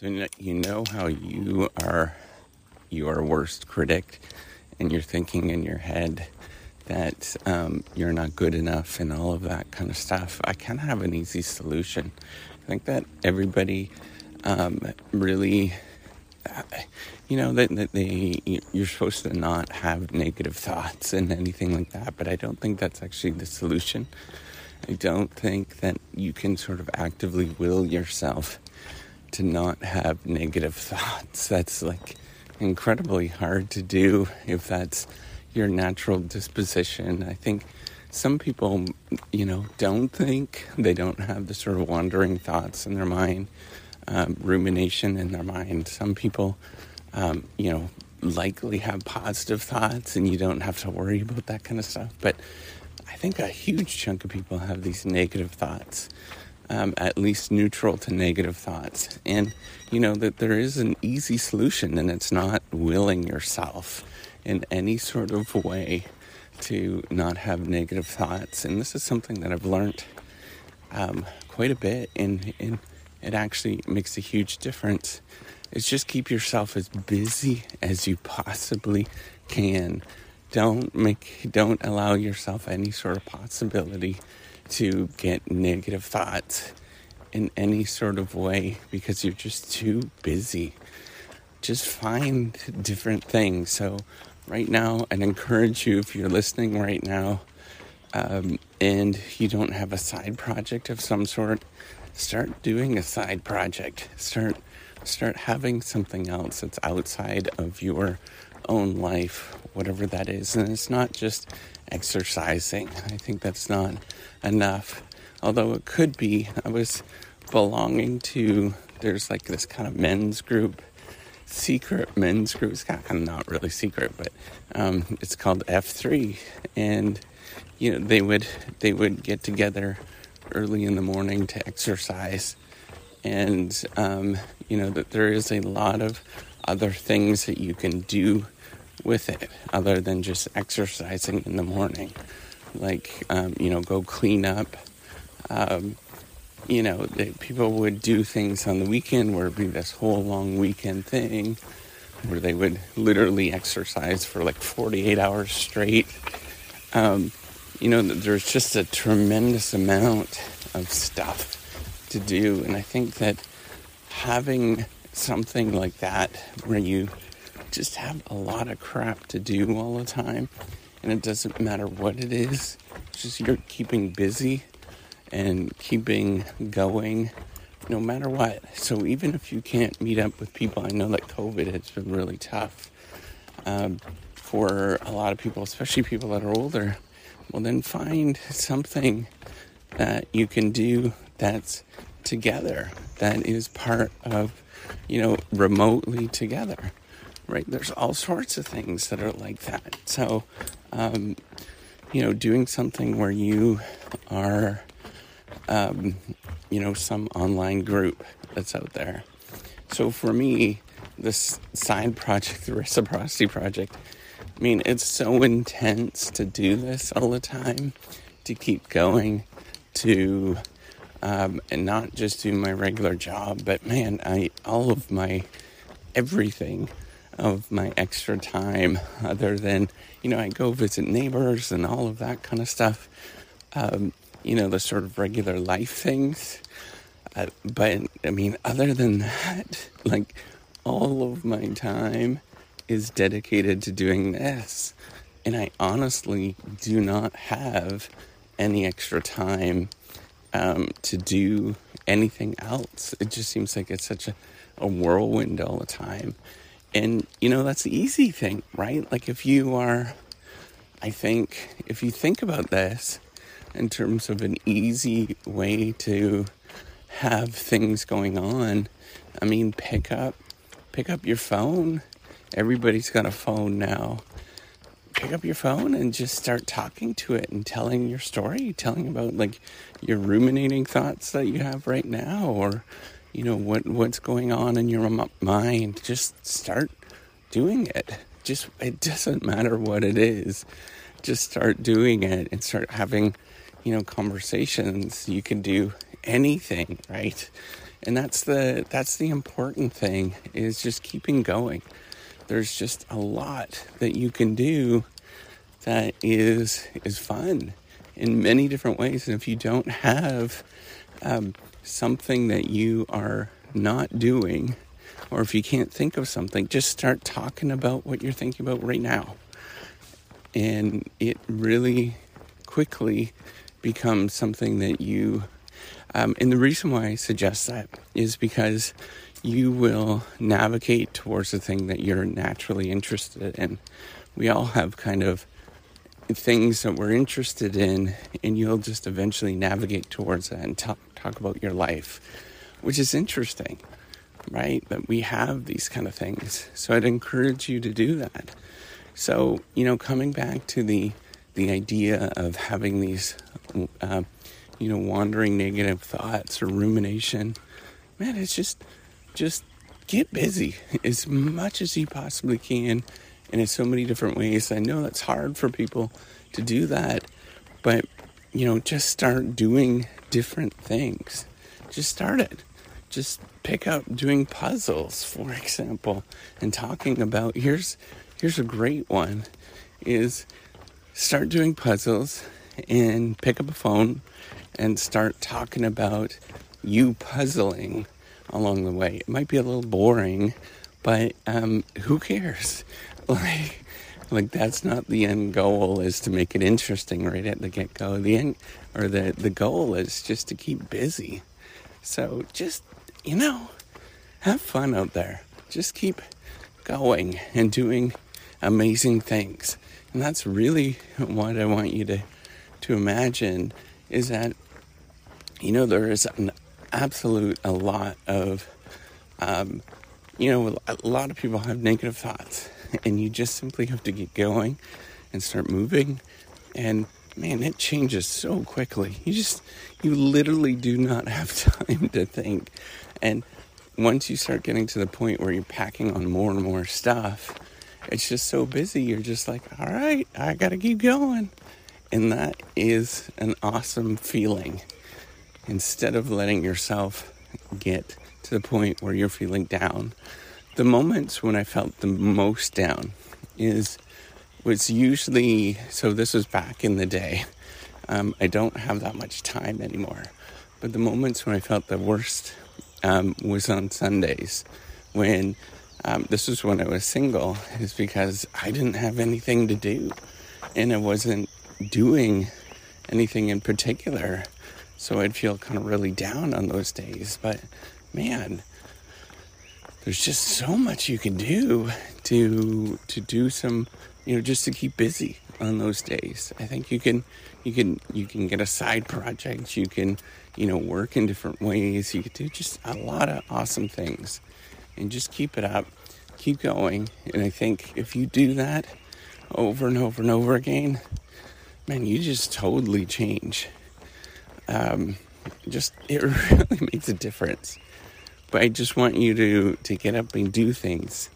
So you know how you are your worst critic, and you're thinking in your head that um, you're not good enough and all of that kind of stuff. I kind of have an easy solution. I think that everybody um, really, you know, that, that they you're supposed to not have negative thoughts and anything like that. But I don't think that's actually the solution. I don't think that you can sort of actively will yourself to not have negative thoughts. That's like incredibly hard to do if that's your natural disposition. I think some people, you know, don't think they don't have the sort of wandering thoughts in their mind, um, rumination in their mind. Some people, um, you know, likely have positive thoughts and you don't have to worry about that kind of stuff. But I think a huge chunk of people have these negative thoughts um, at least neutral to negative thoughts. And you know that there is an easy solution, and it's not willing yourself in any sort of way to not have negative thoughts. And this is something that I've learned um, quite a bit, and, and it actually makes a huge difference. Is just keep yourself as busy as you possibly can. Don't make, don't allow yourself any sort of possibility to get negative thoughts in any sort of way because you're just too busy. Just find different things. So, right now, I'd encourage you if you're listening right now um, and you don't have a side project of some sort, start doing a side project. Start start having something else that's outside of your own life, whatever that is. And it's not just exercising. I think that's not enough. Although it could be. I was belonging to, there's like this kind of men's group, secret men's group. It's kind of not really secret, but um, it's called F3. And, you know, they would, they would get together early in the morning to exercise. And, um, you know, that there is a lot of other things that you can do with it other than just exercising in the morning. Like, um, you know, go clean up. Um, you know, people would do things on the weekend where it'd be this whole long weekend thing where they would literally exercise for like 48 hours straight. Um, you know, there's just a tremendous amount of stuff to do. And I think that having something like that where you just have a lot of crap to do all the time. And it doesn't matter what it is, it's just you're keeping busy and keeping going no matter what. So even if you can't meet up with people, I know that COVID has been really tough um, for a lot of people, especially people that are older. Well, then find something that you can do that's together, that is part of, you know, remotely together right? There's all sorts of things that are like that. So, um, you know, doing something where you are, um, you know, some online group that's out there. So for me, this side project, the reciprocity project, I mean, it's so intense to do this all the time, to keep going, to um, and not just do my regular job, but man, I all of my everything of my extra time other than, you know, I go visit neighbors and all of that kind of stuff. Um, you know, the sort of regular life things. Uh, but I mean, other than that, like all of my time is dedicated to doing this. And I honestly do not have any extra time um, to do anything else. It just seems like it's such a, a whirlwind all the time. And, you know, that's the easy thing, right? Like, if you are, I think, if you think about this in terms of an easy way to have things going on, I mean, pick up, pick up your phone. Everybody's got a phone now. Pick up your phone and just start talking to it and telling your story, telling about like your ruminating thoughts that you have right now or you know what what's going on in your mind just start doing it just it doesn't matter what it is just start doing it and start having you know conversations you can do anything right And that's the that's the important thing is just keeping going. There's just a lot that you can do that is is fun in many different ways. And if you don't have um, something that you are not doing, or if you can't think of something, just start talking about what you're thinking about right now. And it really quickly becomes something that you, um, and the reason why I suggest that is because you will navigate towards the thing that you're naturally interested in. We all have kind of things that we're interested in, and you'll just eventually navigate towards that and talk, talk about your life, which is interesting, right? That we have these kind of things. So I'd encourage you to do that. So, you know, coming back to the the idea of having these, uh, you know, wandering negative thoughts or rumination, man, it's just, just get busy as much as you possibly can and in so many different ways. I know that's hard for people to do that, but you know, just start doing different things. Just start it. Just pick up doing puzzles, for example, and talking about here's here's a great one is start doing puzzles and pick up a phone and start talking about you puzzling along the way. It might be a little boring, but um, who cares? like like that's not the end goal is to make it interesting right at the get go the end or the the goal is just to keep busy. So just you know have fun out there. Just keep going and doing amazing things. And that's really what i want you to to imagine is that you know there is an absolute a lot of um, you know a lot of people have negative thoughts and you just simply have to get going and start moving. And man, it changes so quickly. You just, you literally do not have time to think. And once you start getting to the point where you're packing on more and more stuff, it's just so busy. You're just like, all right, I got to keep going. And that is an awesome feeling. Instead of letting yourself get to the point where you're feeling down, the moments when I felt the most down is was usually so this was back in the day. Um, I don't have that much time anymore, but the moments when I felt the worst um, was on Sundays when um, this was when I was single, is because I didn't have anything to do and I wasn't doing anything in particular. So I'd feel kind of really down on those days. But man, there's just so much you can do to to do some you know just to keep busy on those days. I think you can you can you can get a side project. You can you know work in different ways. You can do just a lot of awesome things. And just keep it up. Keep going. And i think if you do that over and over and over again man you just totally change. Um, just it really makes a difference but I just want you to, to get up and do things.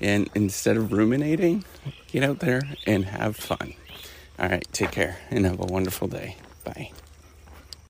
And instead of ruminating, get out there and have fun. All right, take care and have a wonderful day. Bye.